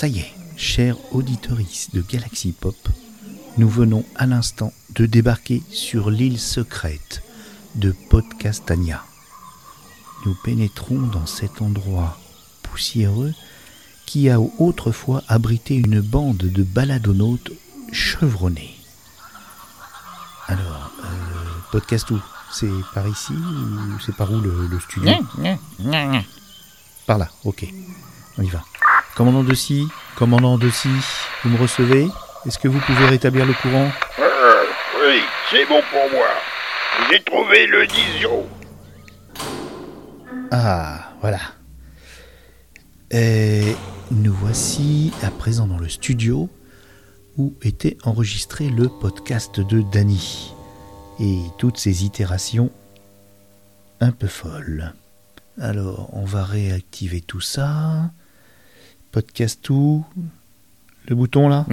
Ça y est, chers auditeurs de Galaxy Pop, nous venons à l'instant de débarquer sur l'île secrète de Podcastania. Nous pénétrons dans cet endroit poussiéreux qui a autrefois abrité une bande de baladonautes chevronnés. Alors, euh, podcast où? C'est par ici ou c'est par où le, le studio? Par là, ok. On y va. Commandant de si, commandant de si, vous me recevez? Est-ce que vous pouvez rétablir le courant? Euh, oui, c'est bon pour moi. J'ai trouvé le disio. Ah, voilà. Et nous voici à présent dans le studio où était enregistré le podcast de Danny et toutes ces itérations un peu folles. Alors, on va réactiver tout ça. Podcast tout. Le bouton là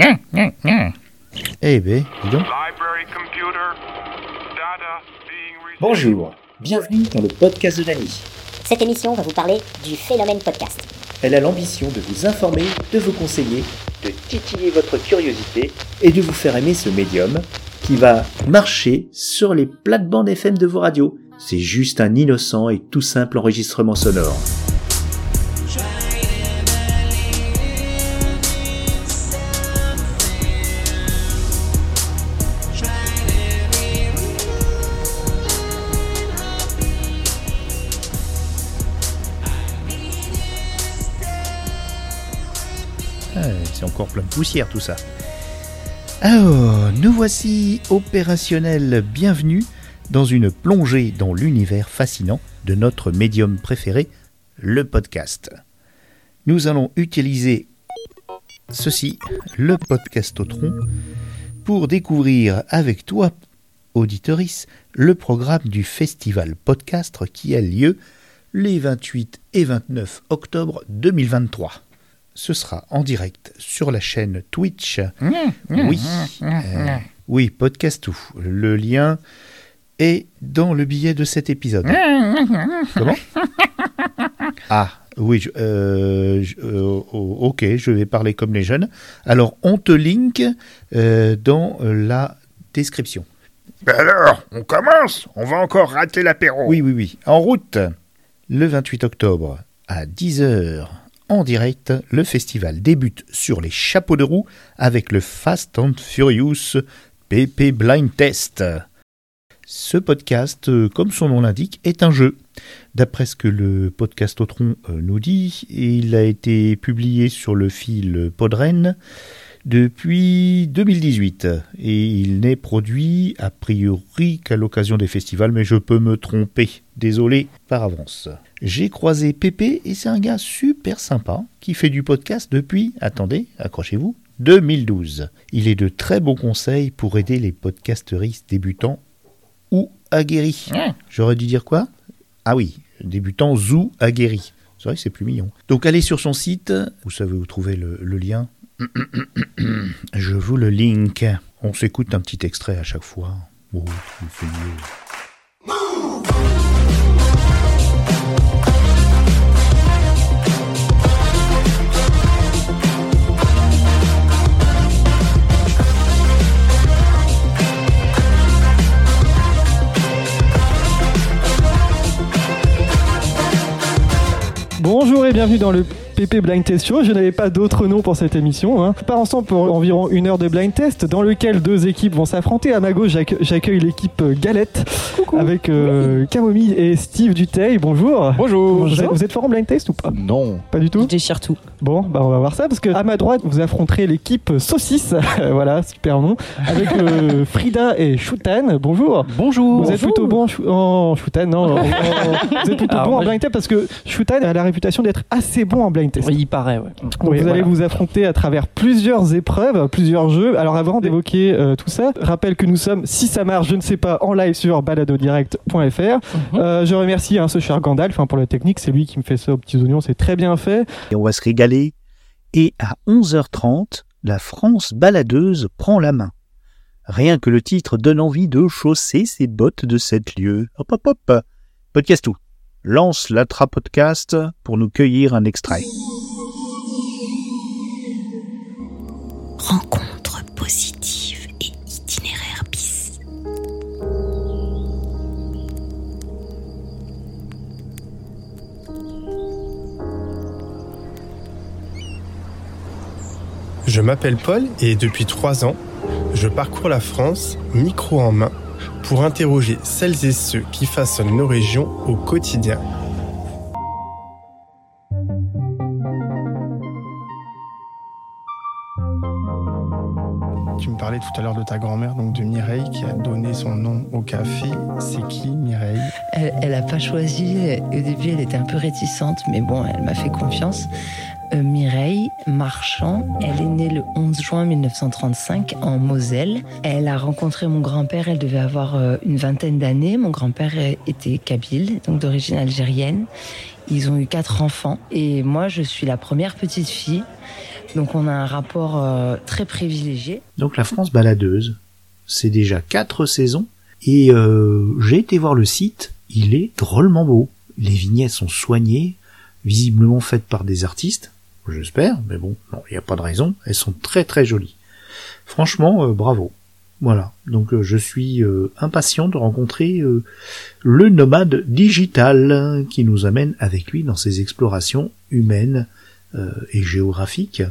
Eh ben, dis donc. Library computer. Data being received. Bonjour, bienvenue dans le podcast de Dany. Cette émission va vous parler du phénomène podcast. Elle a l'ambition de vous informer, de vous conseiller, de titiller votre curiosité et de vous faire aimer ce médium qui va marcher sur les plates-bandes FM de vos radios. C'est juste un innocent et tout simple enregistrement sonore. C'est encore plein de poussière tout ça. Alors, nous voici opérationnels. Bienvenue dans une plongée dans l'univers fascinant de notre médium préféré, le podcast. Nous allons utiliser ceci, le podcastotron, pour découvrir avec toi, auditoris, le programme du festival podcast qui a lieu les 28 et 29 octobre 2023 ce sera en direct sur la chaîne Twitch. Oui, euh, oui, podcast tout. Le lien est dans le billet de cet épisode. Comment? Ah, oui, je- euh, je- euh, oh, ok, je vais parler comme les jeunes. Alors, on te link euh, dans la description. Ben alors, on commence? On va encore rater l'apéro. Oui, oui, oui. En route, le 28 octobre à 10h en direct, le festival débute sur les chapeaux de roue avec le Fast and Furious PP Blind Test. Ce podcast, euh, comme son nom l'indique, est un jeu. D'après ce que le podcastotron euh, nous dit, il a été publié sur le fil Podren depuis 2018 et il n'est produit a priori qu'à l'occasion des festivals, mais je peux me tromper. Désolé par avance. J'ai croisé Pépé et c'est un gars super sympa qui fait du podcast depuis, attendez, accrochez-vous, 2012. Il est de très bons conseils pour aider les podcasteristes débutants ou aguerris. J'aurais dû dire quoi? Ah oui, débutants ou aguerris. C'est vrai que c'est plus mignon. Donc allez sur son site, vous savez où trouver le, le lien. Je vous le link. On s'écoute un petit extrait à chaque fois. Oh. Bonjour et bienvenue dans le PP Blind Test Show. Je n'avais pas d'autre nom pour cette émission. Hein. On part ensemble pour environ une heure de blind test dans lequel deux équipes vont s'affronter. À ma gauche, j'ac- j'accueille l'équipe euh, Galette avec euh, Camomille et Steve Duteil. Bonjour. Bonjour. Vous êtes, vous êtes fort en blind test ou pas? Non. Pas du tout? Je déchire tout. Bon, bah on va voir ça parce que à ma droite, vous affronterez l'équipe Saucisse. voilà, super nom. Avec euh, Frida et Shoutan. Bonjour. Bonjour. Vous êtes plutôt bon en, Shoutan, non en- en- Vous êtes plutôt Alors, bon en moi, blind test parce que Shoutan a la réputation d'être assez bon en blind test. Oui, il paraît, ouais. Donc Oui, vous voilà. allez vous affronter à travers plusieurs épreuves, plusieurs jeux. Alors avant d'évoquer euh, tout ça, rappelle que nous sommes, si ça marche, je ne sais pas, en live sur baladodirect.fr. Mhm. Euh, je remercie hein, ce cher Gandalf hein, pour la technique, c'est lui qui me fait ça aux petits oignons, c'est très bien fait. et on va se régaler. Et à 11h30, la France baladeuse prend la main. Rien que le titre donne envie de chausser ses bottes de sept lieux. Hop hop hop. Podcast tout. Lance la podcast pour nous cueillir un extrait. Je m'appelle Paul et depuis trois ans, je parcours la France, micro en main, pour interroger celles et ceux qui façonnent nos régions au quotidien. Tu me parlais tout à l'heure de ta grand-mère, donc de Mireille, qui a donné son nom au café. C'est qui Mireille? Elle, elle a pas choisi. Au début, elle était un peu réticente, mais bon, elle m'a fait confiance. Euh, Mireille Marchand, elle est née le 11 juin 1935 en Moselle. Elle a rencontré mon grand-père, elle devait avoir euh, une vingtaine d'années. Mon grand-père était kabyle, donc d'origine algérienne. Ils ont eu quatre enfants et moi, je suis la première petite fille. Donc on a un rapport euh, très privilégié. Donc la France baladeuse, c'est déjà quatre saisons et j'ai été voir le site, il est drôlement beau. Les vignettes sont soignées, visiblement faites par des artistes, j'espère, mais bon, il n'y a pas de raison, elles sont très très jolies. Franchement, euh, bravo. Voilà, donc euh, je suis euh, impatient de rencontrer le nomade digital qui nous amène avec lui dans ses explorations humaines et géographiques.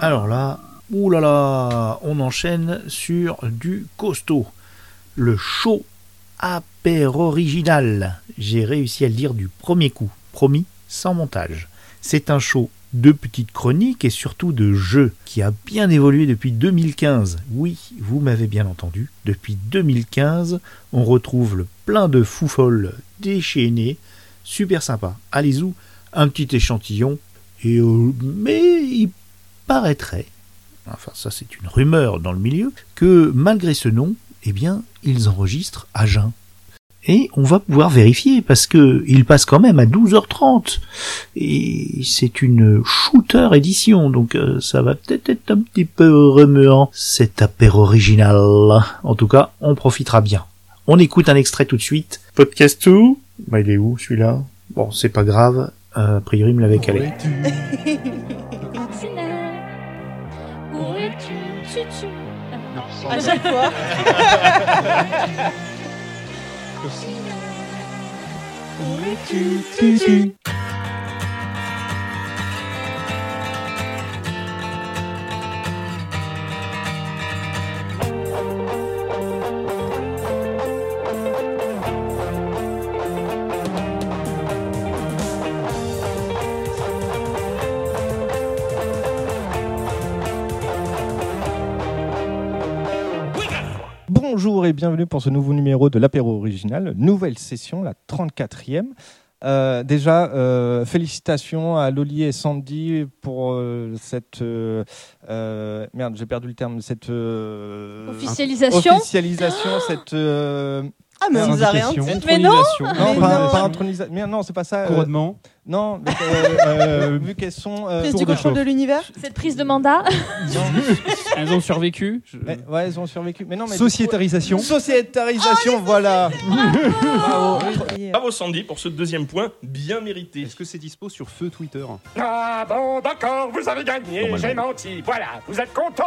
Alors là, oulala, on enchaîne sur du costaud. Le show apéroriginal. J'ai réussi à le dire du premier coup, promis, sans montage. C'est un show de petites chroniques et surtout de jeux qui a bien évolué depuis 2015. Oui, vous m'avez bien entendu. Depuis 2015, on retrouve le plein de fous folles déchaînés. Super sympa. Allez-y, un petit échantillon. Et euh, mais il paraîtrait, enfin ça c'est une rumeur dans le milieu, que malgré ce nom, eh bien, ils enregistrent à jeun. Et on va pouvoir vérifier parce que il passe quand même à 12h30 et c'est une shooter édition donc euh, ça va peut-être être un petit peu remuant cet apéro original. En tout cas, on profitera bien. On écoute un extrait tout de suite. Podcast tout Bah il est où celui-là? Bon, c'est pas grave. Euh, a priori, il me l'avait calé. À chaque fois. Bonjour et bienvenue pour ce nouveau numéro de l'apéro original, nouvelle session, la 34e. Euh, déjà, euh, félicitations à Loli et Sandy pour euh, cette merde, j'ai perdu le terme, cette Officialisation officialisation, cette Ah, mais on nous a rien dit. Mais non non, Mais pas, non. pas intronisation. Mais non, c'est pas ça. euh, Couronnement. non, mais, euh, euh, vu qu'elles sont euh, Prise tour du de contrôle chauffe. de l'univers Cette prise de mandat Elles ont survécu. Je- mais- ouais, elles ont survécu. Mais non, mais Sociétarisation. Sociétarisation, voilà. Bravo. Bravo Sandy pour ce deuxième point bien mérité. Est-ce que c'est dispo sur feu Twitter Ah bon, d'accord, vous avez gagné, j'ai menti. Voilà, vous êtes content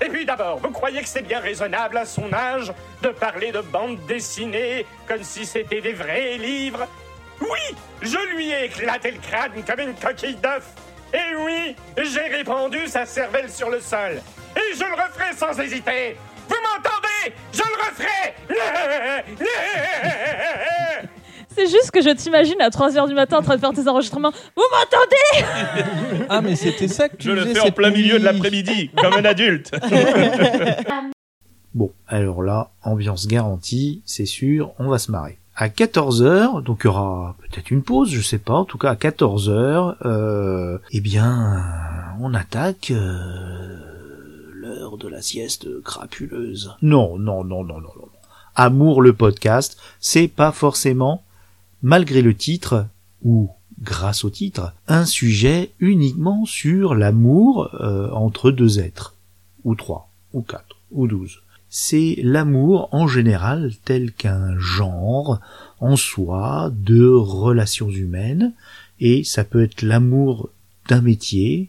Et puis d'abord, vous croyez que c'est bien raisonnable à son âge de parler de bande dessinée comme si c'était des vrais livres? Oui, je lui ai éclaté le crâne comme une coquille d'œuf. Et oui, j'ai répandu sa cervelle sur le sol. Et je le referai sans hésiter. Vous m'entendez? Je le referai C'est juste que je t'imagine à 3h du matin en train de faire tes enregistrements. Vous m'entendez? Ah, mais c'était ça que tu Je le fais en plein milieu de l'après-midi, comme un adulte. Bon, alors là, ambiance garantie, c'est sûr, on va se marrer. À 14h, donc il y aura peut-être une pause, je sais pas, en tout cas à 14h, euh, eh bien, on attaque euh, l'heure de la sieste crapuleuse. Non, non, non, non, non, non. Amour le podcast, c'est pas forcément, malgré le titre, ou grâce au titre, un sujet uniquement sur l'amour euh, entre deux êtres, ou trois, ou quatre, ou douze. C'est l'amour en général tel qu'un genre en soi de relations humaines et ça peut être l'amour d'un métier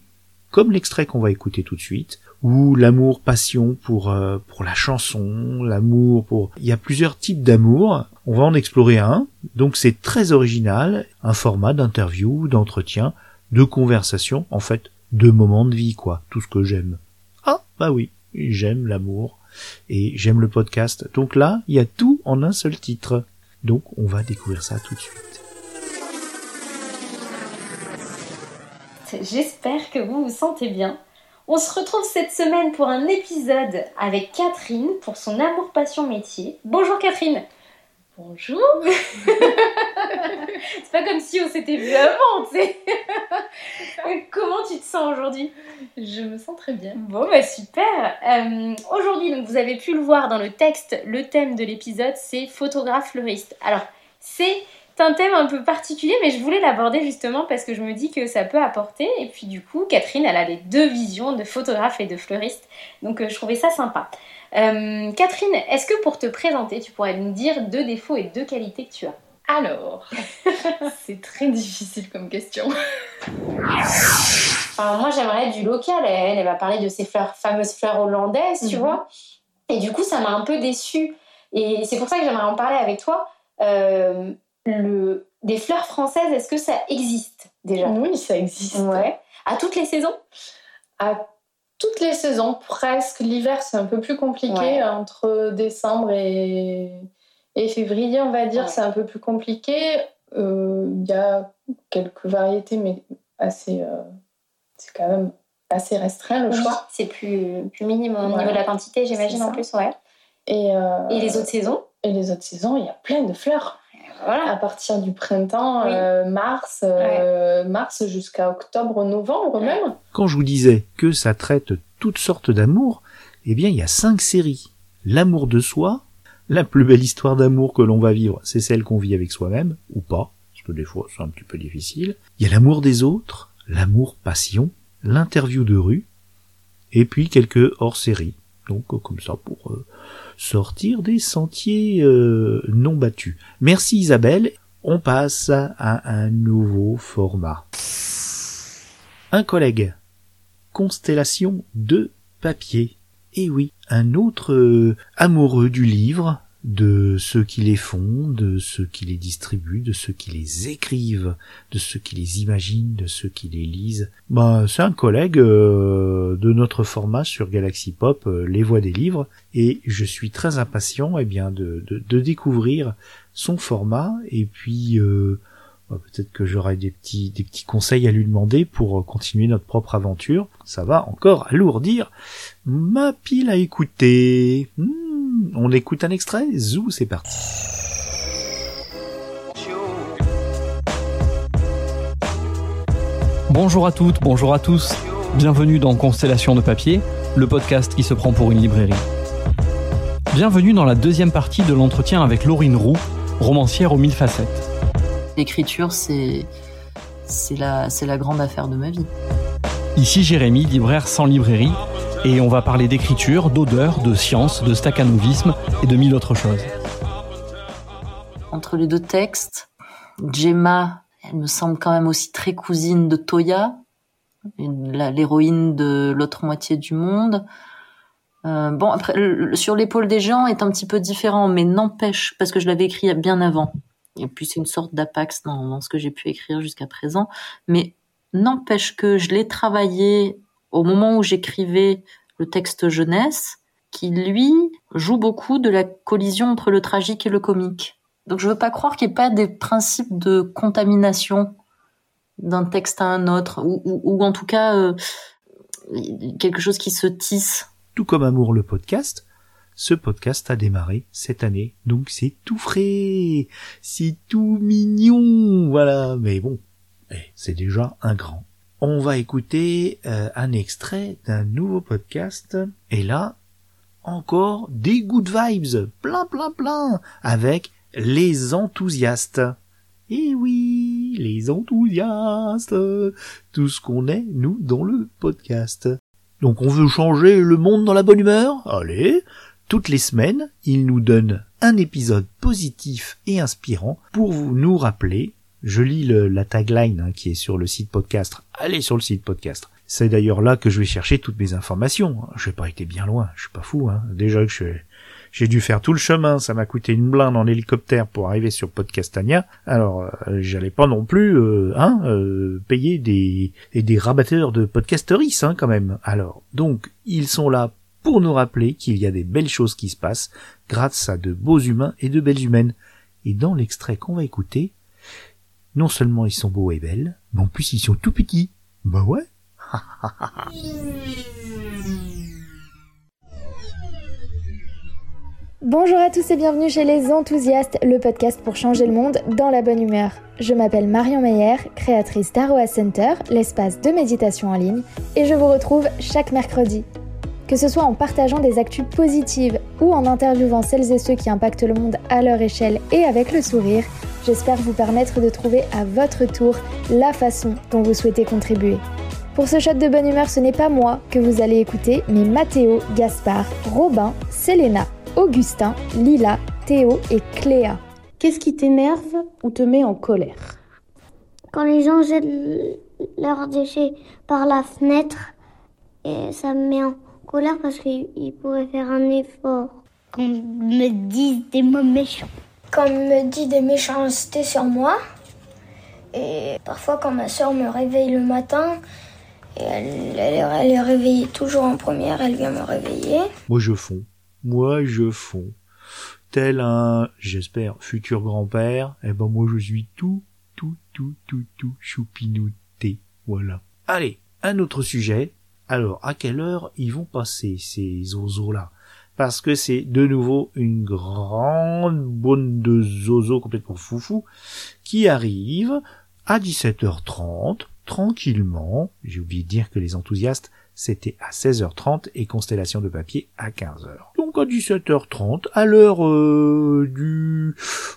comme l'extrait qu'on va écouter tout de suite ou l'amour passion pour euh, pour la chanson, l'amour pour il y a plusieurs types d'amour, on va en explorer un. Donc c'est très original, un format d'interview, d'entretien, de conversation, en fait, deux moments de vie, quoi, tout ce que j'aime. Ah, bah oui, j'aime l'amour et j'aime le podcast. Donc là, il y a tout en un seul titre. Donc on va découvrir ça tout de suite. J'espère que vous vous sentez bien. On se retrouve cette semaine pour un épisode avec Catherine pour son amour passion métier. Bonjour Catherine. Bonjour. C'est pas comme si on s'était vu avant, tu sais. Comment tu te sens aujourd'hui? Je me sens très bien. Bon bah super. Euh, aujourd'hui, donc vous avez pu le voir dans le texte, le thème de l'épisode, c'est photographe fleuriste. Alors c'est un thème un peu particulier, mais je voulais l'aborder justement parce que je me dis que ça peut apporter. Et puis du coup, Catherine, elle a les deux visions de photographe et de fleuriste. Donc euh, je trouvais ça sympa. Euh, Catherine, est-ce que pour te présenter, tu pourrais nous dire deux défauts et deux qualités que tu as? Alors, c'est très difficile comme question. Enfin, moi, j'aimerais du local. Elle, elle va parler de ces fleurs, fameuses fleurs hollandaises, tu Mhm. vois. Et du coup, ça m'a un peu déçue. Et c'est pour ça que j'aimerais en parler avec toi. Euh, le... Des fleurs françaises, est-ce que ça existe déjà? Oui, ça existe. Ouais. À toutes les saisons? À toutes les saisons, presque. L'hiver, c'est un peu plus compliqué. Ouais. Entre décembre et, et février, on va dire, Ouais. c'est un peu plus compliqué. Euh, Il y a quelques variétés, mais assez. euh, c'est quand même assez restreint le Oui, choix. C'est plus, plus minime au niveau de la quantité, j'imagine, en plus. Ouais. Et, euh, Et les autres saisons? Et les autres saisons, il y a plein de fleurs. Voilà. À partir du printemps, Oui. euh, mars, euh, mars jusqu'à octobre, novembre même. Quand je vous disais que ça traite toutes sortes d'amour, eh bien il y a cinq séries. L'amour de soi, la plus belle histoire d'amour que l'on va vivre, c'est celle qu'on vit avec soi-même, ou pas, parce que des fois c'est un petit peu difficile. Il y a l'amour des autres, l'amour passion, l'interview de rue, et puis quelques hors-séries. Donc euh, comme ça pour euh, sortir des sentiers euh, non battus. Merci Isabelle. On passe à un nouveau format. Un collègue. Constellation de papier. Et oui, un autre amoureux du livre, de ceux qui les font, de ceux qui les distribuent, de ceux qui les écrivent, de ceux qui les imaginent, de ceux qui les lisent. Ben, c'est un collègue euh, de notre format sur Galaxy Pop, euh, Les Voix des livres, et je suis très impatient, eh bien, de, de, de découvrir son format, et puis euh, bah, peut-être que j'aurai des petits, des petits conseils à lui demander pour continuer notre propre aventure. Ça va encore alourdir ma pile à écouter. Hmm, on écoute un extrait Zou, c'est parti. Bonjour à toutes, bonjour à tous. Bienvenue dans Constellation de papier, le podcast qui se prend pour une librairie. Bienvenue dans la deuxième partie de l'entretien avec Laurine Roux, romancière aux mille facettes. L'écriture, c'est c'est la c'est la grande affaire de ma vie. Ici Jérémy, libraire sans librairie, et on va parler d'écriture, d'odeur, de science, de staccanovisme et de mille autres choses. Entre les deux textes, Gemma, elle me semble quand même aussi très cousine de Toya, l'héroïne de l'autre moitié du monde. Euh, bon, après, sur l'épaule des gens est un petit peu différent, mais n'empêche, parce que je l'avais écrit bien avant. Et puis c'est une sorte d'apax dans, dans ce que j'ai pu écrire jusqu'à présent. Mais n'empêche que je l'ai travaillé au moment où j'écrivais le texte jeunesse, qui lui joue beaucoup de la collision entre le tragique et le comique. Donc je veux pas croire qu'il n'y ait pas des principes de contamination d'un texte à un autre, ou, ou- ou en tout cas euh, quelque chose qui se tisse. Tout comme Amour le podcast, ce podcast a démarré cette année, donc c'est tout frais, c'est tout mignon, voilà. Mais bon, eh, c'est déjà un grand. On va écouter euh, un extrait d'un nouveau podcast, et là, encore des good vibes, plein plein plein, avec les enthousiastes. Et oui, les enthousiastes, tout ce qu'on est, nous, dans le podcast. Donc on veut changer le monde dans la bonne humeur Allez Toutes les semaines, il nous donne un épisode positif et inspirant pour vous nous rappeler. Je lis le- la tagline hein, qui est sur le site podcast. Allez sur le site podcast. C'est d'ailleurs là que je vais chercher toutes mes informations. J'ai pas été bien loin, je suis pas fou. Hein. Déjà que je, J'ai dû faire tout le chemin, ça m'a coûté une blinde en hélicoptère pour arriver sur Podcastania. Alors, euh, j'allais pas non plus, euh, hein, euh, payer des et des rabatteurs de podcasteries, hein, quand même. Alors, donc, ils sont là pour nous rappeler qu'il y a des belles choses qui se passent grâce à de beaux humains et de belles humaines. Et dans l'extrait qu'on va écouter, non seulement ils sont beaux et belles, mais en plus ils sont tout petits. Bah ouais. Bonjour à tous et bienvenue chez Les Enthousiastes, le podcast pour changer le monde dans la bonne humeur. Je m'appelle Marion Meyer, créatrice d'Aroa Center, l'espace de méditation en ligne, et je vous retrouve chaque mercredi. Que ce soit en partageant des actus positives ou en interviewant celles et ceux qui impactent le monde à leur échelle et avec le sourire, j'espère vous permettre de trouver à votre tour la façon dont vous souhaitez contribuer. Pour ce shot de bonne humeur, ce n'est pas moi que vous allez écouter, mais Mathéo, Gaspard, Robin, Selena, Augustin, Lila, Théo et Cléa. Qu'est-ce qui t'énerve ou te met en colère? Quand les gens jettent leurs déchets par la fenêtre, et ça me met en colère parce qu'ils pourraient faire un effort. Qu'on me dise des mots méchants. Quand on me dit des méchancetés sur moi. Et parfois quand ma soeur me réveille le matin, et elle, elle, elle est réveillée toujours en première, elle vient me réveiller. Moi je fonds. Moi je fonds. Tel un, j'espère, futur grand-père, eh ben moi je suis tout, tout, tout, tout, tout choupinouté. Voilà. Allez, un autre sujet. Alors, à quelle heure ils vont passer ces oiseaux-là Parce que c'est de nouveau une grande bonne de zozo complètement foufou qui arrive à 17h30 tranquillement. J'ai oublié de dire que les enthousiastes c'était à 16h30 et Constellation de papier à 15h. Donc à 17h30, à l'heure euh, du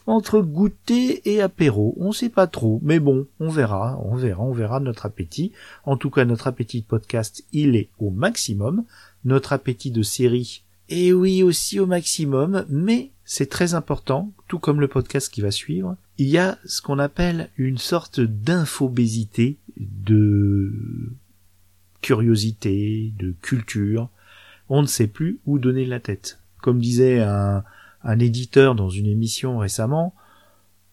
entre goûter et apéro, on sait pas trop, mais bon, on verra, on verra, on verra notre appétit. En tout cas, notre appétit de podcast, il est au maximum. Notre appétit de série, et oui aussi au maximum, mais c'est très important, tout comme le podcast qui va suivre. Il y a ce qu'on appelle une sorte d'infobésité de curiosité, de culture, on ne sait plus où donner la tête. Comme disait un, un éditeur dans une émission récemment,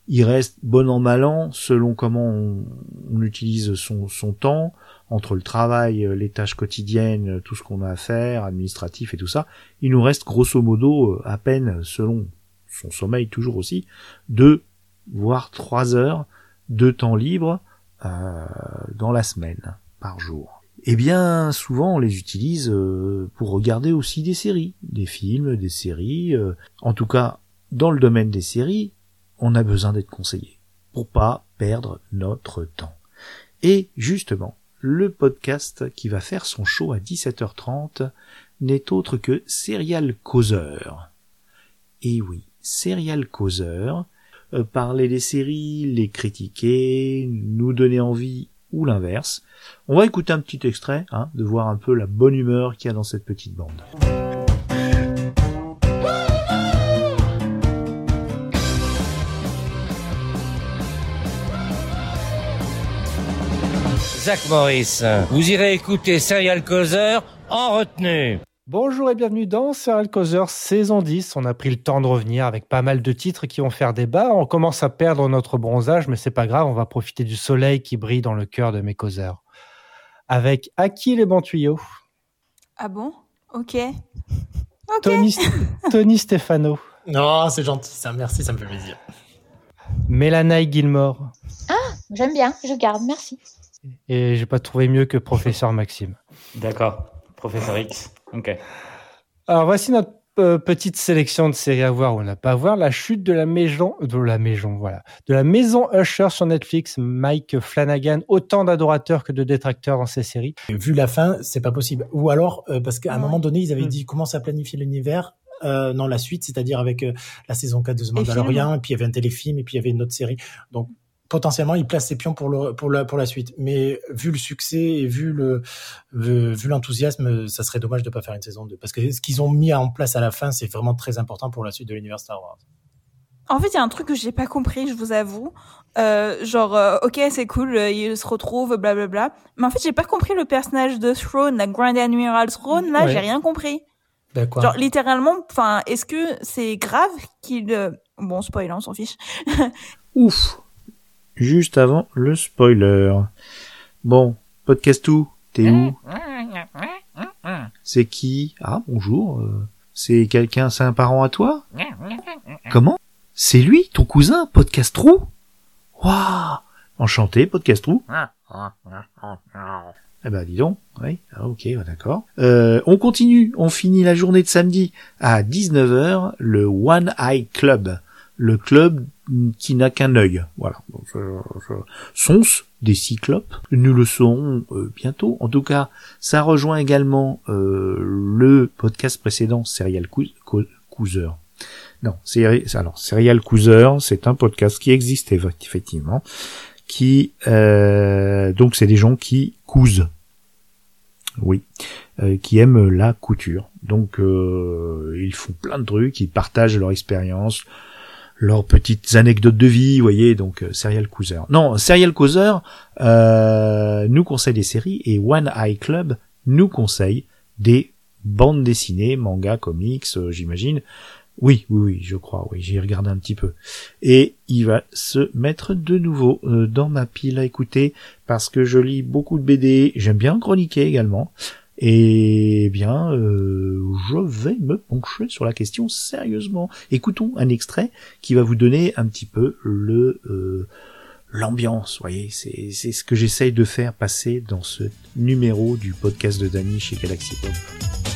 il reste bon an mal an selon comment on, on utilise son, son, temps, entre le travail, les tâches quotidiennes, tout ce qu'on a à faire, administratif et tout ça, il nous reste grosso modo à peine, selon son sommeil toujours aussi, deux voire trois heures de temps libre euh, dans la semaine par jour eh bien souvent on les utilise euh, pour regarder aussi des séries, des films, des séries. Euh, en tout cas, dans le domaine des séries, on a besoin d'être conseillé pour pas perdre notre temps. Et justement, le podcast qui va faire son show à 17h30 n'est autre que Serial Causeur. Et oui, Serial Causeur, euh, parler des séries, les critiquer, nous donner envie ou l'inverse. On va écouter un petit extrait, hein, de voir un peu la bonne humeur qu'il y a dans cette petite bande. Zach Morris, vous irez écouter Serial Causeur en retenue. Bonjour et bienvenue dans Serial Causeur saison 10. On a pris le temps de revenir avec pas mal de titres qui vont faire débat. On commence à perdre notre bronzage, mais c'est pas grave, on va profiter du soleil qui brille dans le cœur de mes causeurs. Avec Aki les bons tuyaux. Ah bon? Ok. Tony, Tony Stefano. Non, c'est gentil, ça, merci, ça me fait plaisir. Mélanaï Gilmore. Ah, j'aime bien, je garde, merci. Et j'ai pas trouvé mieux que Professeur Maxime. D'accord, Professeur X. Ok. Alors voici notre euh, petite sélection de séries à voir ou ne pas voir. La chute de la maison, de la maison, voilà, de la maison Usher sur Netflix. Mike Flanagan, autant d'adorateurs que de détracteurs dans ces séries. Vu la fin, c'est pas possible. Ou alors euh, parce qu'à un moment donné, ils avaient dit commence à planifier l'univers. Euh, non, la suite, c'est-à-dire avec euh, la saison 4 de The Mandalorian, et puis il y avait un téléfilm, et puis il y avait une autre série. Donc potentiellement il place ses pions pour le pour la pour la suite mais vu le succès et vu le vu l'enthousiasme ça serait dommage de pas faire une saison 2 parce que ce qu'ils ont mis en place à la fin c'est vraiment très important pour la suite de l'univers Star Wars. En fait, il y a un truc que j'ai pas compris, je vous avoue. Euh, genre, euh, ok, c'est cool, euh, ils se retrouvent, blablabla. Bla, bla. Mais en fait, j'ai pas compris le personnage de Throne, la Grand Admiral Throne. Là, Ouais. j'ai rien compris. Ben quoi? Genre littéralement, enfin, est-ce que c'est grave qu'il euh, bon spoil, hein, on s'en fiche. Ouf Juste avant le spoiler. Bon, podcast tout, t'es où? C'est qui? Ah, bonjour. euh, C'est quelqu'un, c'est un parent à toi? Comment? C'est lui, ton cousin, podcast trou Waouh Enchanté, podcast trou Eh ben, dis donc. Oui, ah, ok, d'accord. Euh, on continue, on finit la journée de samedi à 19h, le One Eye Club. Le club qui n'a qu'un œil. Voilà. Sont-ce des cyclopes Nous le saurons euh, bientôt. En tout cas, ça rejoint également euh, le podcast précédent, Serial Cou- Cou- Cruiser. Non, alors Serial Cruiser, c'est un podcast qui existe eff- effectivement, qui euh, donc c'est des gens qui cousent. Oui, euh, qui aiment la couture. Donc euh, ils font plein de trucs, ils partagent leur expérience, leurs petites anecdotes de vie, vous voyez, donc euh, Serial Causer. Non, Serial Causer euh, nous conseille des séries et One Eye Club nous conseille des bandes dessinées, mangas, comics, euh, j'imagine. Oui, oui, oui, je crois, oui, j'ai regardé un petit peu. Et il va se mettre de nouveau dans ma pile à écouter parce que je lis beaucoup de BD, j'aime bien chroniquer également. Et bien, euh, je vais me pencher sur la question sérieusement. Écoutons un extrait qui va vous donner un petit peu le euh, l'ambiance. Voyez, c'est c'est ce que j'essaye de faire passer dans ce numéro du podcast de Dany chez Galaxy Pop.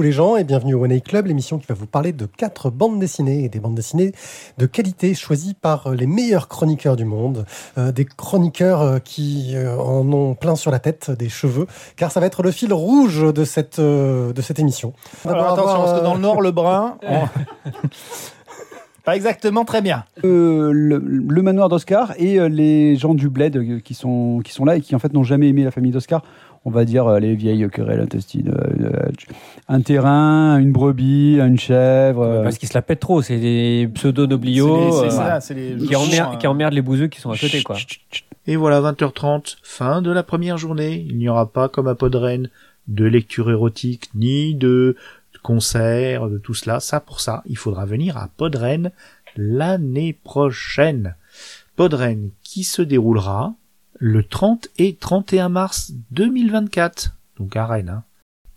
Coucou les gens et bienvenue au One A Club, l'émission qui va vous parler de quatre bandes dessinées et des bandes dessinées de qualité choisies par les meilleurs chroniqueurs du monde, euh, des chroniqueurs euh, qui euh, en ont plein sur la tête, des cheveux, car ça va être le fil rouge de cette euh, de cette émission. Alors attention, avoir, parce que dans le nord, le brun. on- Pas exactement très bien. Euh, le, le manoir d'Oscar et les gens du bled qui sont, qui sont là et qui en fait n'ont jamais aimé la famille d'Oscar. On va dire euh, les vieilles querelles intestines. euh, euh, un terrain, une brebis, une chèvre. euh, Parce qu'ils se la pètent trop, c'est des pseudo noblios C'est les- c'est euh, ça, c'est les qui, emmerdent, qui emmerdent les bouseux qui sont à côté. quoi. Et voilà, 20h30, fin de la première journée. Il n'y aura pas, comme à Podren, de lecture érotique, ni de concert, de tout cela. Ça, pour ça, il faudra venir à Podren l'année prochaine. Podren qui se déroulera le 30 et 31 mars 2024. Donc à Rennes, hein.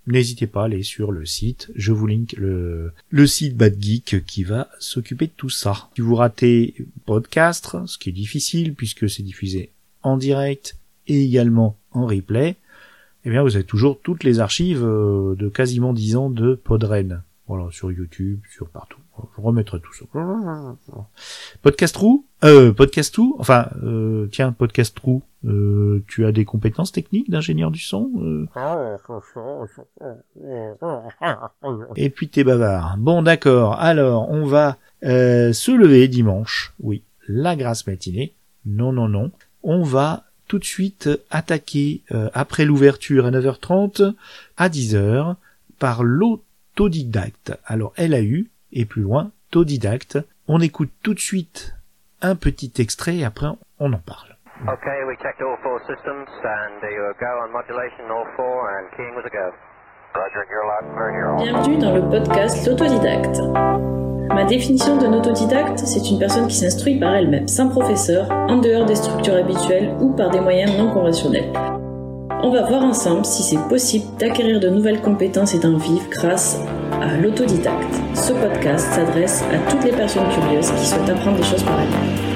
N'hésitez pas à aller sur le site, je vous link le, le site Bad Geek qui va s'occuper de tout ça. Si vous ratez podcast, ce qui est difficile puisque c'est diffusé en direct et également en replay, eh bien vous avez toujours toutes les archives euh, de quasiment 10 ans de Podren. Voilà, sur YouTube, sur partout. Je remettrai tout ça. Podcast Trou euh, Podcast Trou Enfin, euh, tiens, Podcast Trou, euh, tu as des compétences techniques d'ingénieur du son euh Et puis t'es bavard. Bon, d'accord. Alors, on va euh, se lever dimanche. Oui, la grasse matinée. Non, non, non. On va tout de suite attaquer euh, après l'ouverture à 9h30 à 10h par l'autodidacte. Alors, LAU et plus loin, Todidacte. On écoute tout de suite un petit extrait et après on en parle. Okay, we checked all four systems and there you go on modulation, all four, and keying was a go. Roger, you're loud and clear here. Bienvenue dans le podcast L'autodidacte. Ma définition d'un autodidacte, c'est une personne qui s'instruit par elle-même, sans professeur, en dehors des structures habituelles ou par des moyens non conventionnels. On va voir ensemble si c'est possible d'acquérir de nouvelles compétences et d'en vivre grâce à l'autodidacte. Ce podcast s'adresse à toutes les personnes curieuses qui souhaitent apprendre des choses par elles-mêmes.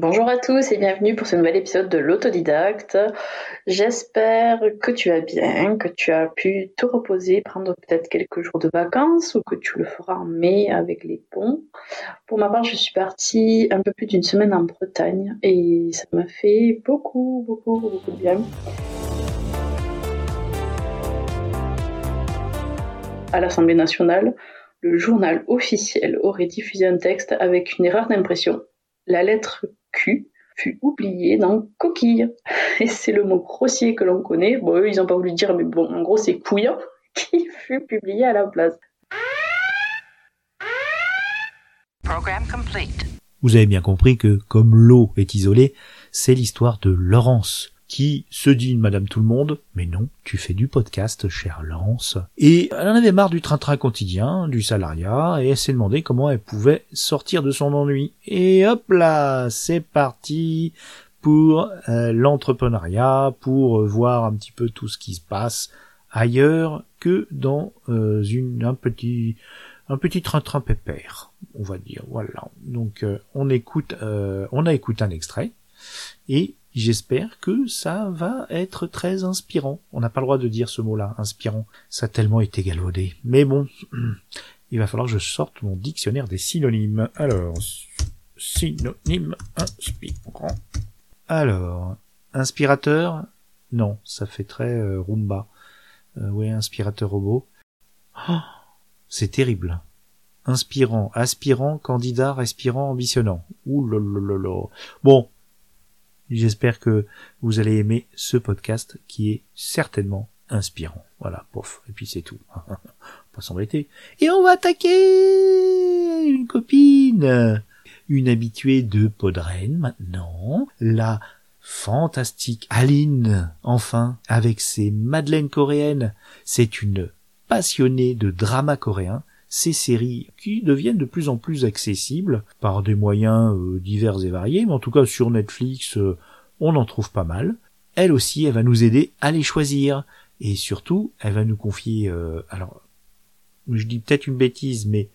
Bonjour à tous et bienvenue pour ce nouvel épisode de l'autodidacte. J'espère que tu vas bien, que tu as pu te reposer, prendre peut-être quelques jours de vacances ou que tu le feras en mai avec les ponts. Pour ma part, je suis partie un peu plus d'une semaine en Bretagne et ça m'a fait beaucoup, beaucoup, beaucoup de bien. À l'Assemblée nationale, le journal officiel aurait diffusé un texte avec une erreur d'impression. La lettre Fut oublié dans coquille. Et c'est le mot grossier que l'on connaît. Bon, eux, ils n'ont pas voulu dire, mais bon, en gros, c'est couillant qui fut publié à la place. Vous avez bien compris que, comme l'eau est isolée, c'est l'histoire de Laurence, qui se dit une Madame Tout-le-Monde, mais non, tu fais du podcast, chère Laurence. Et elle en avait marre du train-train quotidien, du salariat, et elle s'est demandé comment elle pouvait sortir de son ennui. Et hop là, c'est parti pour euh, l'entrepreneuriat, pour voir un petit peu tout ce qui se passe ailleurs que dans euh, une, un petit un petit train-train pépère, on va dire. Voilà. Donc euh, on écoute, on a écouté un extrait et j'espère que ça va être très inspirant. On n'a pas le droit de dire ce mot-là, inspirant. Ça a tellement été galvaudé. Mais bon, il va falloir que je sorte mon dictionnaire des synonymes. Alors, synonyme inspirant. Alors, inspirateur Non, ça fait très euh, Roomba. Euh, ouais, inspirateur robot. Oh, c'est terrible. Inspirant, aspirant, candidat, respirant, ambitionnant. Ouh là là là Bon, j'espère que vous allez aimer ce podcast qui est certainement inspirant. Voilà, pof, et puis c'est tout. Pas s'embêter. Et on va attaquer une copine une habituée de Podren maintenant, la fantastique Aline, enfin, avec ses madeleines coréennes. C'est une passionnée de drama coréen, ces séries qui deviennent de plus en plus accessibles par des moyens euh, divers et variés, mais en tout cas sur Netflix, euh, on en trouve pas mal. Elle aussi, elle va nous aider à les choisir. Et surtout, elle va nous confier, euh, alors, je dis peut-être une bêtise, mais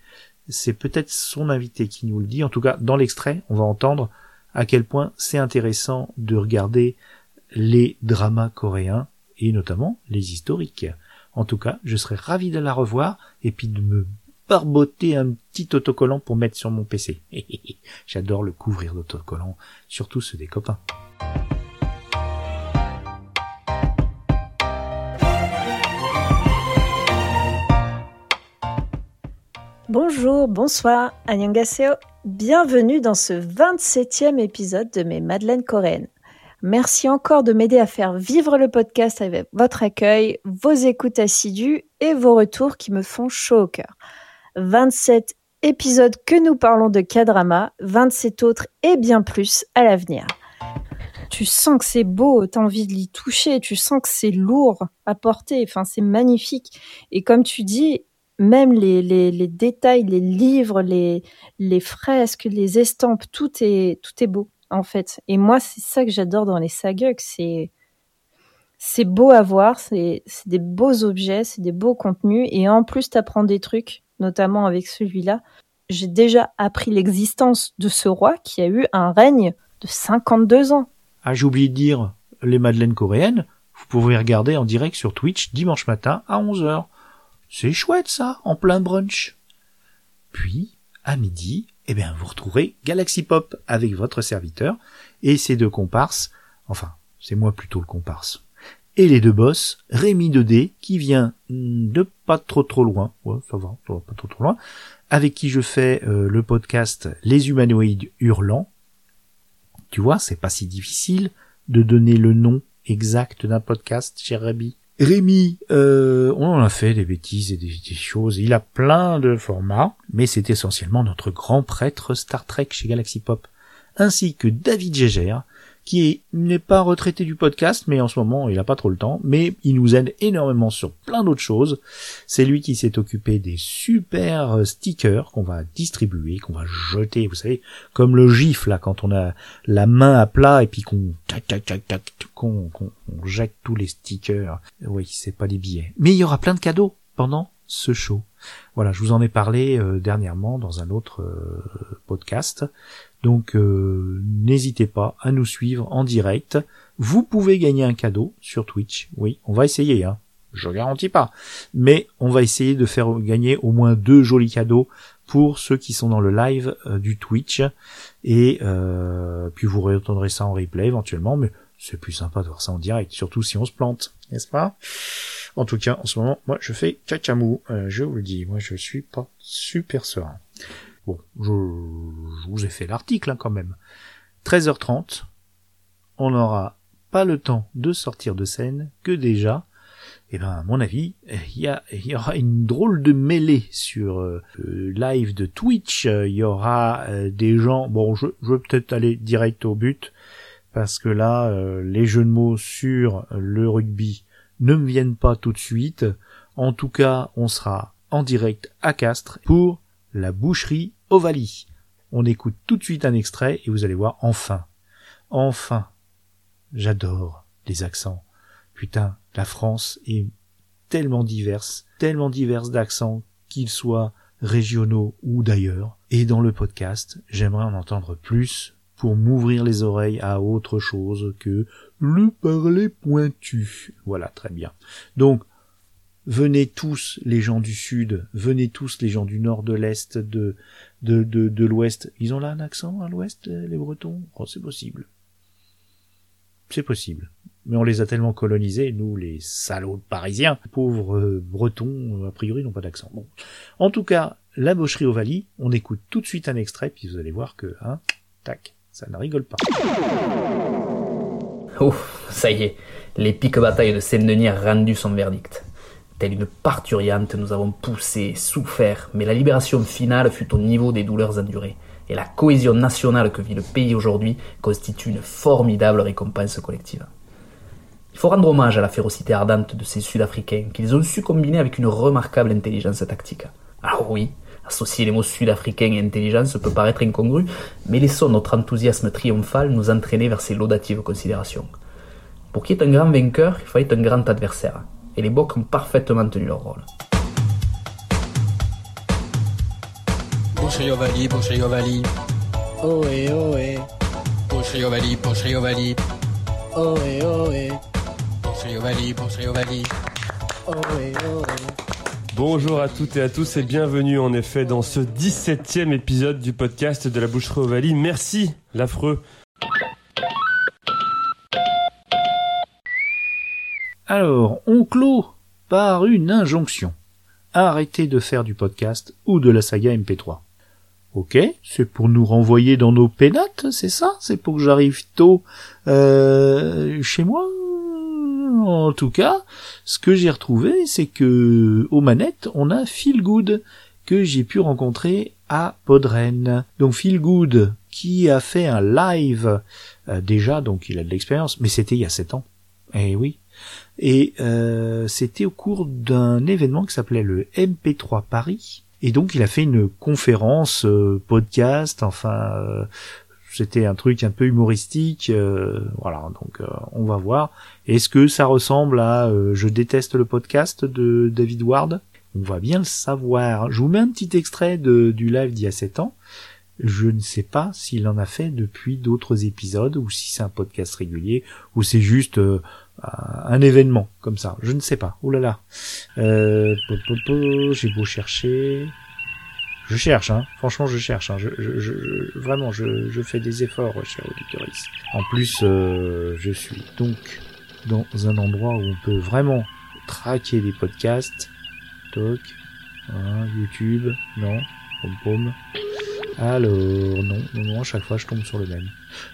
c'est peut-être son invité qui nous le dit. En tout cas, dans l'extrait, on va entendre à quel point c'est intéressant de regarder les dramas coréens et notamment les historiques. En tout cas, je serais ravi de la revoir et puis de me un petit autocollant pour mettre sur mon PC. J'adore le couvrir d'autocollants, surtout ceux des copains. Bonjour, bonsoir, annyeonghaseyo. Bienvenue dans ce 27e épisode de mes Madeleines coréennes. Merci encore de m'aider à faire vivre le podcast avec votre accueil, vos écoutes assidues et vos retours qui me font chaud au cœur. 27 épisodes que nous parlons de K-drama, 27 autres et bien plus à l'avenir. Tu sens que c'est beau, tu as envie de l'y toucher, tu sens que c'est lourd à porter, enfin c'est magnifique. Et comme tu dis, même les, les, détails, les livres, les, les fresques, les estampes, tout est, tout est beau, en fait. Et moi, c'est ça que j'adore dans les sagues, c'est, c'est beau à voir, c'est des beaux objets, c'est des beaux contenus, et en plus, tu apprends des trucs, notamment avec celui-là. J'ai déjà appris l'existence de ce roi qui a eu un règne de 52 ans. Ah, j'ai oublié de dire, les madeleines coréennes, vous pouvez regarder en direct sur Twitch dimanche matin à 11h. C'est chouette ça, en plein brunch. Puis, à midi, eh bien, vous retrouverez Galaxy Pop avec votre serviteur et ses deux comparses, enfin, c'est moi plutôt le comparse. Et les deux boss, Rémi 2D, qui vient de pas trop trop loin, ouais, ça va, ça va pas trop trop loin, avec qui je fais euh, le podcast Les humanoïdes hurlants. Tu vois, c'est pas si difficile de donner le nom exact d'un podcast, cher Rémi. Rémi, euh, on en a fait des bêtises et des, choses. Il a plein de formats, mais c'est essentiellement notre grand prêtre Star Trek chez Galaxy Pop, ainsi que David Gégère, qui n'est pas retraité du podcast, mais en ce moment il n'a pas trop le temps, mais il nous aide énormément sur plein d'autres choses. C'est lui qui s'est occupé des super stickers qu'on va distribuer, qu'on va jeter, vous savez, comme le gif là quand on a la main à plat et puis qu'on tac tac tac tac qu'on jette tous les stickers. Oui, c'est pas des billets. Mais il y aura plein de cadeaux pendant ce show. Voilà, je vous en ai parlé euh, dernièrement dans un autre euh, podcast. Donc euh, n'hésitez pas à nous suivre en direct. Vous pouvez gagner un cadeau sur Twitch. Oui, on va essayer. Hein. Je garantis pas, mais on va essayer de faire gagner au moins deux jolis cadeaux pour ceux qui sont dans le live euh, du Twitch. Et euh, puis vous retendrez ça en replay éventuellement, mais c'est plus sympa de voir ça en direct, surtout si on se plante, n'est-ce pas? En tout cas, en ce moment, moi je fais cacamou, je vous le dis, moi je suis pas super serein. Bon, je, vous ai fait l'article hein, quand même. 13h30, on n'aura pas le temps de sortir de scène que déjà, eh ben, à mon avis, il y, y aura une drôle de mêlée sur euh, live de Twitch. Il y aura euh, des gens. Bon, je, je vais peut-être aller direct au but parce que là, euh, les jeux de mots sur le rugby ne me viennent pas tout de suite. En tout cas, on sera en direct à Castres pour la boucherie Ovalie. On écoute tout de suite un extrait et vous allez voir enfin, enfin, j'adore les accents. Putain, la France est tellement diverse, tellement diverse d'accents, qu'ils soient régionaux ou d'ailleurs. Et dans le podcast, j'aimerais en entendre plus pour m'ouvrir les oreilles à autre chose que le parler pointu. Voilà, très bien. Donc, venez tous les gens du sud, venez tous les gens du nord, de l'est, de, de, de, de l'ouest. Ils ont là un accent à l'ouest, les Bretons? Oh, c'est possible. C'est possible mais on les a tellement colonisés, nous, les salauds parisiens, pauvres euh, bretons, euh, a priori, n'ont pas d'accent. Bon. En tout cas, la boucherie Ovalie, on écoute tout de suite un extrait, puis vous allez voir que, hein, tac, ça ne rigole pas. Oh, ça y est, l'épique bataille de Saint-Denis a rendu son verdict. Telle une parturiante, nous avons poussé, souffert, mais la libération finale fut au niveau des douleurs endurées. Et la cohésion nationale que vit le pays aujourd'hui constitue une formidable récompense collective. Il faut rendre hommage à la férocité ardente de ces Sud-Africains qu'ils ont su combiner avec une remarquable intelligence tactique. Alors oui, associer les mots sud-africain et intelligence peut paraître incongru, mais laissons notre enthousiasme triomphal nous entraîner vers ces laudatives considérations. Pour qui est un grand vainqueur, il fallait un grand adversaire, et les Bocs ont parfaitement tenu leur rôle. Ohé, ohé. Ohé, ohé. Ohé, ohé. Bonjour à toutes et à tous et bienvenue en effet dans ce 17e épisode du podcast de la Boucherie Ovalie. Merci l'affreux. Alors, on clôt par une injonction. Arrêtez de faire du podcast ou de la saga MP3. Ok, c'est pour nous renvoyer dans nos pénates, c'est ça? C'est pour que j'arrive tôt euh, chez moi? En tout cas, ce que j'ai retrouvé, c'est que aux manettes, on a Phil Good que j'ai pu rencontrer à Podren. Donc Phil Good qui a fait un live euh, déjà, donc il a de l'expérience, mais c'était il y a sept ans. Eh oui. Et euh, c'était au cours d'un événement qui s'appelait le MP3 Paris. Et donc il a fait une conférence, euh, podcast, enfin euh, c'était un truc un peu humoristique. voilà, donc on va voir. Est-ce que ça ressemble à Je déteste le podcast de David Ward? On va bien le savoir. Je vous mets un petit extrait de, du live d'il y a 7 ans. Je ne sais pas s'il en a fait depuis d'autres épisodes ou si c'est un podcast régulier ou c'est juste un événement comme ça. Je ne sais pas. Oh là là. Euh, j'ai beau chercher. Je cherche, hein. Franchement, je cherche. Hein. Je, je, je- vraiment, je, je fais des efforts, cher auditeurs. En plus, euh, je suis donc dans un endroit où on peut vraiment traquer des podcasts. Toc. Voilà, YouTube. Non. Pom pom. Alors, non, non, non, à chaque fois je tombe sur le même.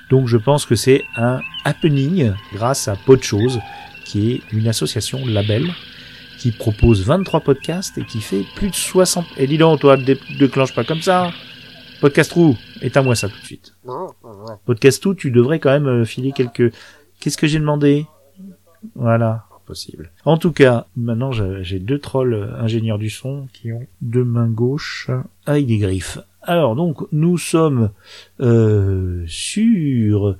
Donc je pense que c'est un happening grâce à Podchose, qui est une association label qui propose 23 podcasts et qui fait plus de 60... Et dis donc, toi, dé- déclenche pas comme ça. Podcast Trou, éteins-moi ça tout de suite. Podcast Trou, tu devrais quand même euh, filer quelques... Qu'est-ce que j'ai demandé? Voilà, possible. En tout cas, maintenant j'ai j'ai deux trolls euh, ingénieurs du son qui ont deux mains gauches avec des griffes. Alors donc nous sommes euh, sur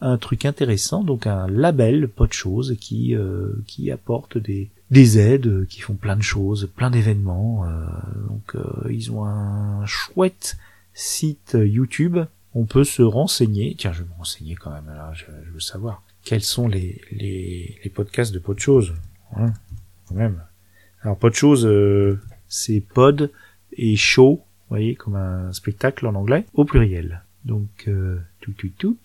un truc intéressant, donc un label, pas de qui euh, qui apporte des des aides, qui font plein de choses, plein d'événements. euh, donc euh, ils ont un chouette site YouTube. On peut se renseigner. Tiens, je vais me renseigner quand même. Là, je, veux savoir quels sont les les, les podcasts de pas de. Hein, quand même. Alors pas de choses, c'est pod et show, vous voyez, comme un spectacle en anglais, au pluriel. Donc, euh, tout, tout, tout.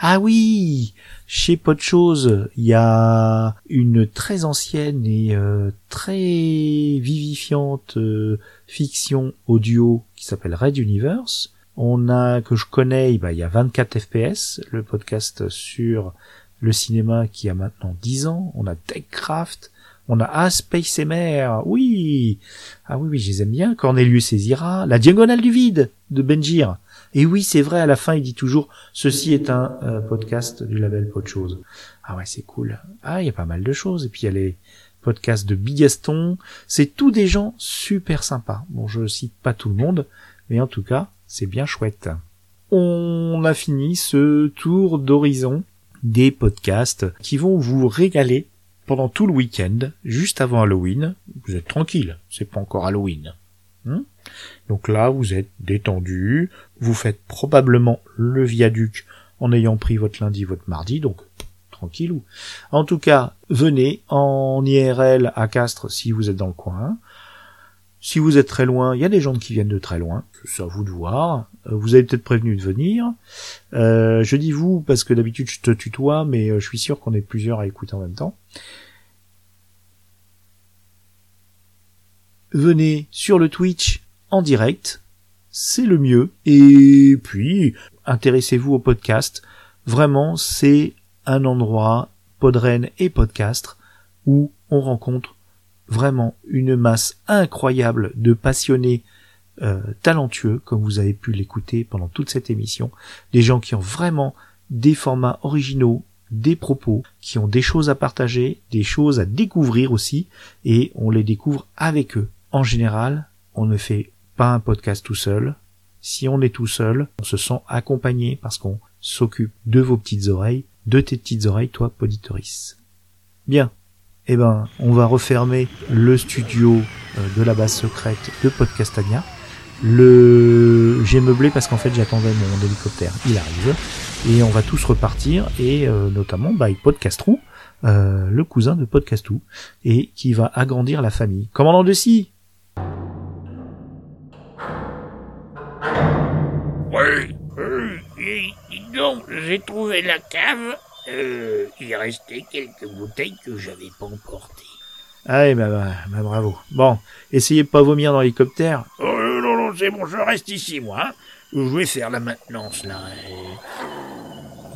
Ah oui, chez Podchose, il y a une très ancienne et euh, très vivifiante euh, fiction audio qui s'appelle Red Universe. On a que je connais, bah, il y a 24 FPS, le podcast sur le cinéma qui a maintenant 10 ans. On a TechCraft, on a A Space MR, oui, ah oui oui, je aime bien. Cornelius Ezira, la diagonale du vide de Benjir. Et oui, c'est vrai, à la fin, il dit toujours, ceci est un euh, podcast du label Podchose. Ah ouais, c'est cool. Ah, il y a pas mal de choses. Et puis il y a les podcasts de Bigaston. C'est tous des gens super sympas. Bon, je cite pas tout le monde, mais en tout cas, c'est bien chouette. On a fini ce tour d'horizon des podcasts qui vont vous régaler pendant tout le week-end, juste avant Halloween. Vous êtes tranquille, c'est pas encore Halloween. Hmm Donc là, vous êtes détendu, vous faites probablement le viaduc en ayant pris votre lundi, votre mardi, donc tranquillou. En tout cas, venez en IRL à Castres si vous êtes dans le coin. Si vous êtes très loin, il y a des gens qui viennent de très loin, c'est à vous de voir. Euh, vous avez peut-être prévenu de venir. Euh, je dis vous parce que d'habitude je te tutoie, mais euh, je suis sûr qu'on est plusieurs à écouter en même temps. Venez sur le Twitch en direct, c'est le mieux. Et puis, intéressez-vous au podcast. Vraiment, c'est un endroit, Podren et Podcastre, où on rencontre vraiment une masse incroyable de passionnés euh, talentueux, comme vous avez pu l'écouter pendant toute cette émission, des gens qui ont vraiment des formats originaux, des propos, qui ont des choses à partager, des choses à découvrir aussi, et on les découvre avec eux. En général, on ne fait pas un podcast tout seul. Si on est tout seul, on se sent accompagné parce qu'on s'occupe de vos petites oreilles, de tes petites oreilles, toi, Poditoris. Bien. Eh ben, on va refermer le studio euh, de la base secrète de Podcastania. Le, j'ai meublé parce qu'en fait j'attendais mon hélicoptère. Il arrive et on va tous repartir et euh, notamment by Podcastrou, euh, le cousin de Podcastou et qui va agrandir la famille. Commandant de si. Oui, dis donc, j'ai trouvé la cave. Euh, il restait quelques bouteilles que j'avais pas emportées. Ah, bah, bah, bah, bravo. Bon, essayez de pas vomir dans l'hélicoptère. Oh, non, non, c'est bon, je reste ici, moi. hein. Je vais faire la maintenance, là.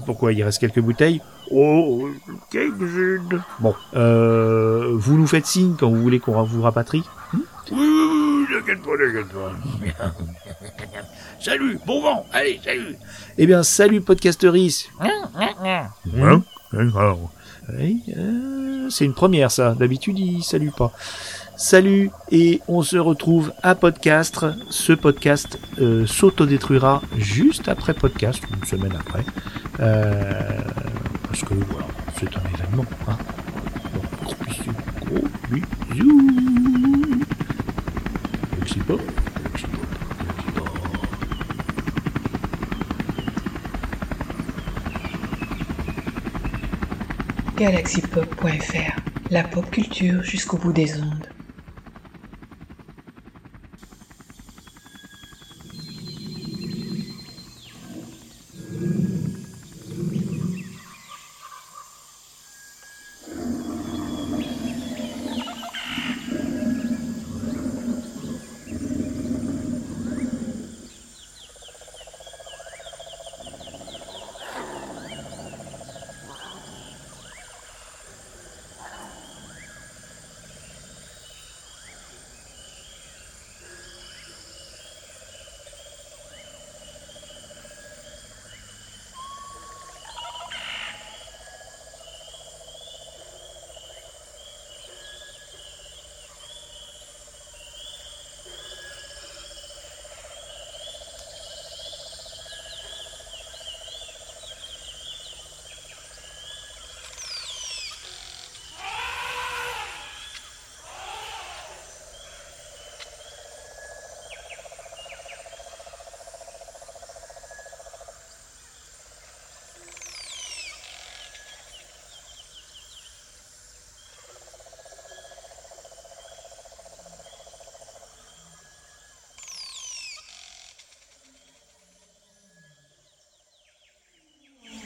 Pourquoi il reste quelques bouteilles? Oh, quelques-unes. Bon, euh, vous nous faites signe quand vous voulez qu'on vous rapatrie. Oui, oui, oui, t'inquiète pas, t'inquiète pas. Salut, bon vent, allez, salut. Eh bien, salut podcasteris. Hein Oui, euh, c'est une première ça. D'habitude, il salue pas. Salut et on se retrouve à Podcastre. Ce podcast euh, s'autodétruira juste après podcast, une semaine après. Euh, parce que voilà, c'est un événement. Hein. Bon, gros bisous, gros bisous. Oxy pop, oxy pop, oxy pop. galaxypop.fr, la pop culture jusqu'au bout des ondes.